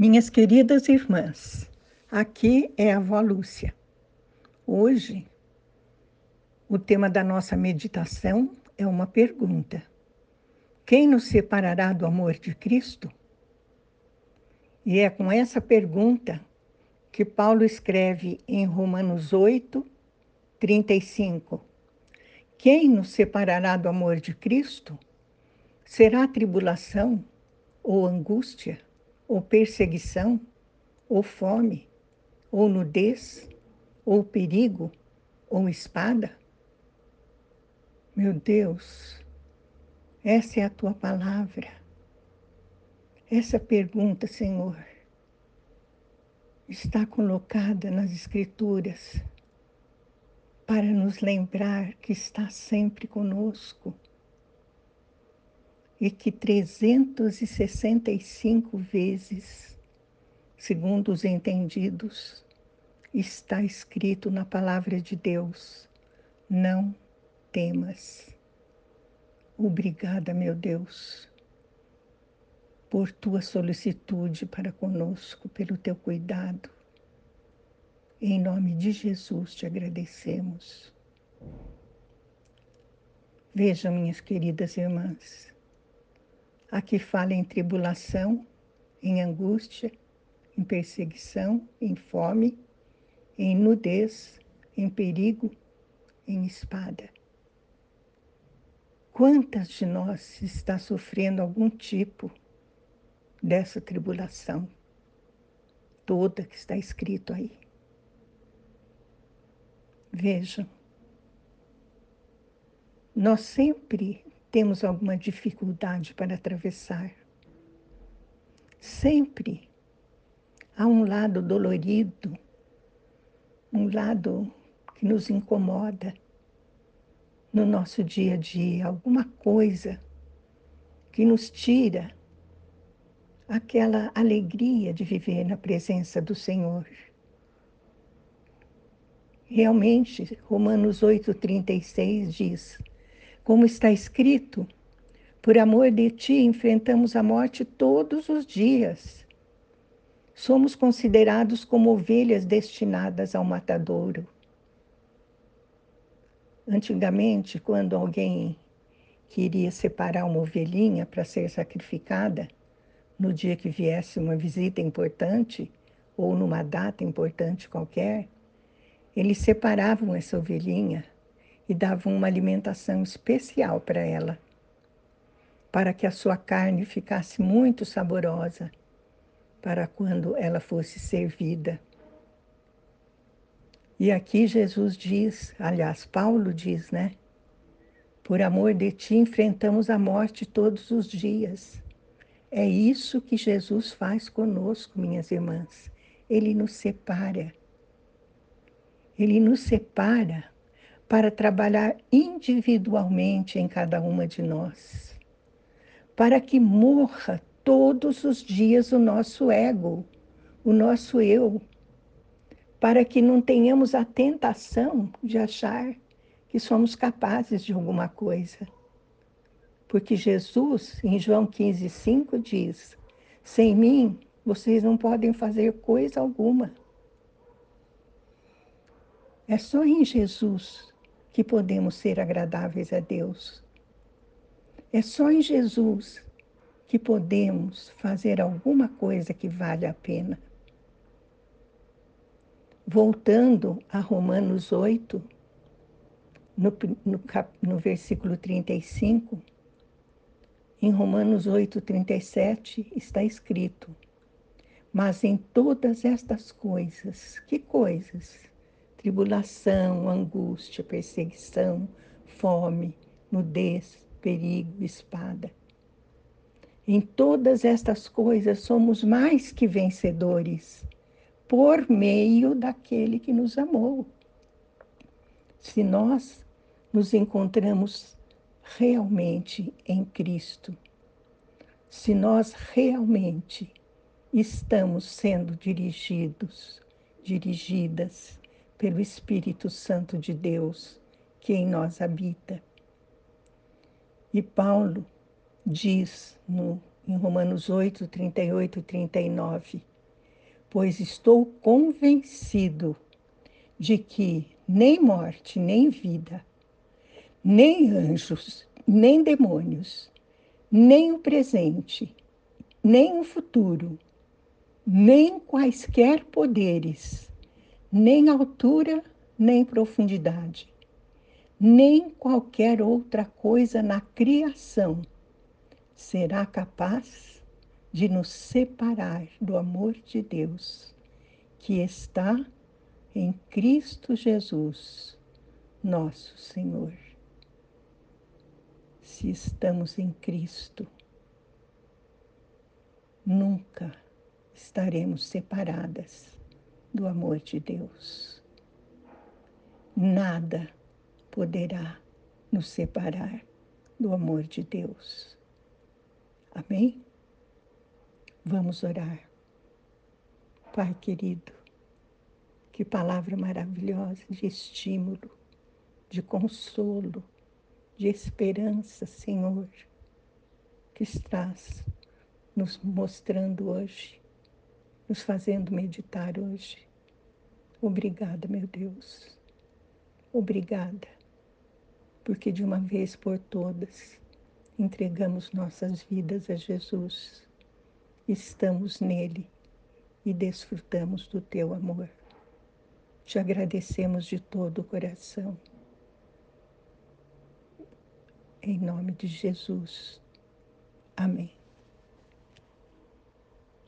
Minhas queridas irmãs, aqui é a avó Lúcia. Hoje, o tema da nossa meditação é uma pergunta: Quem nos separará do amor de Cristo? E é com essa pergunta que Paulo escreve em Romanos 8, 35. Quem nos separará do amor de Cristo? Será tribulação ou angústia? Ou perseguição, ou fome, ou nudez, ou perigo, ou espada? Meu Deus, essa é a tua palavra. Essa pergunta, Senhor, está colocada nas Escrituras para nos lembrar que está sempre conosco e que 365 vezes, segundo os entendidos, está escrito na palavra de Deus: não temas. Obrigada, meu Deus, por tua solicitude para conosco, pelo teu cuidado. Em nome de Jesus te agradecemos. Vejam, minhas queridas irmãs, Aqui fala em tribulação, em angústia, em perseguição, em fome, em nudez, em perigo, em espada. Quantas de nós está sofrendo algum tipo dessa tribulação? Toda que está escrito aí. Vejam, nós sempre temos alguma dificuldade para atravessar. Sempre há um lado dolorido, um lado que nos incomoda no nosso dia a dia, alguma coisa que nos tira aquela alegria de viver na presença do Senhor. Realmente, Romanos 8,36 diz: como está escrito, por amor de ti enfrentamos a morte todos os dias. Somos considerados como ovelhas destinadas ao matadouro. Antigamente, quando alguém queria separar uma ovelhinha para ser sacrificada, no dia que viesse uma visita importante ou numa data importante qualquer, eles separavam essa ovelhinha e davam uma alimentação especial para ela, para que a sua carne ficasse muito saborosa para quando ela fosse servida. E aqui Jesus diz, aliás, Paulo diz, né? Por amor de ti enfrentamos a morte todos os dias. É isso que Jesus faz conosco, minhas irmãs. Ele nos separa. Ele nos separa para trabalhar individualmente em cada uma de nós, para que morra todos os dias o nosso ego, o nosso eu, para que não tenhamos a tentação de achar que somos capazes de alguma coisa. Porque Jesus, em João 15, 5, diz: Sem mim, vocês não podem fazer coisa alguma. É só em Jesus que podemos ser agradáveis a Deus. É só em Jesus que podemos fazer alguma coisa que vale a pena. Voltando a Romanos 8, no, no, no versículo 35, em Romanos 8, 37 está escrito: Mas em todas estas coisas, que coisas? Tribulação, angústia, perseguição, fome, nudez, perigo, espada. Em todas estas coisas somos mais que vencedores por meio daquele que nos amou. Se nós nos encontramos realmente em Cristo, se nós realmente estamos sendo dirigidos, dirigidas pelo Espírito Santo de Deus que em nós habita. E Paulo diz no, em Romanos 8, 38 e 39, pois estou convencido de que nem morte, nem vida, nem anjos, nem demônios, nem o presente, nem o futuro, nem quaisquer poderes, nem altura, nem profundidade, nem qualquer outra coisa na criação será capaz de nos separar do amor de Deus que está em Cristo Jesus, nosso Senhor. Se estamos em Cristo, nunca estaremos separadas do amor de Deus. Nada poderá nos separar do amor de Deus. Amém? Vamos orar. Pai querido, que palavra maravilhosa de estímulo, de consolo, de esperança, Senhor, que estás nos mostrando hoje, nos fazendo meditar hoje. Obrigada, meu Deus. Obrigada, porque de uma vez por todas entregamos nossas vidas a Jesus, estamos nele e desfrutamos do teu amor. Te agradecemos de todo o coração. Em nome de Jesus. Amém.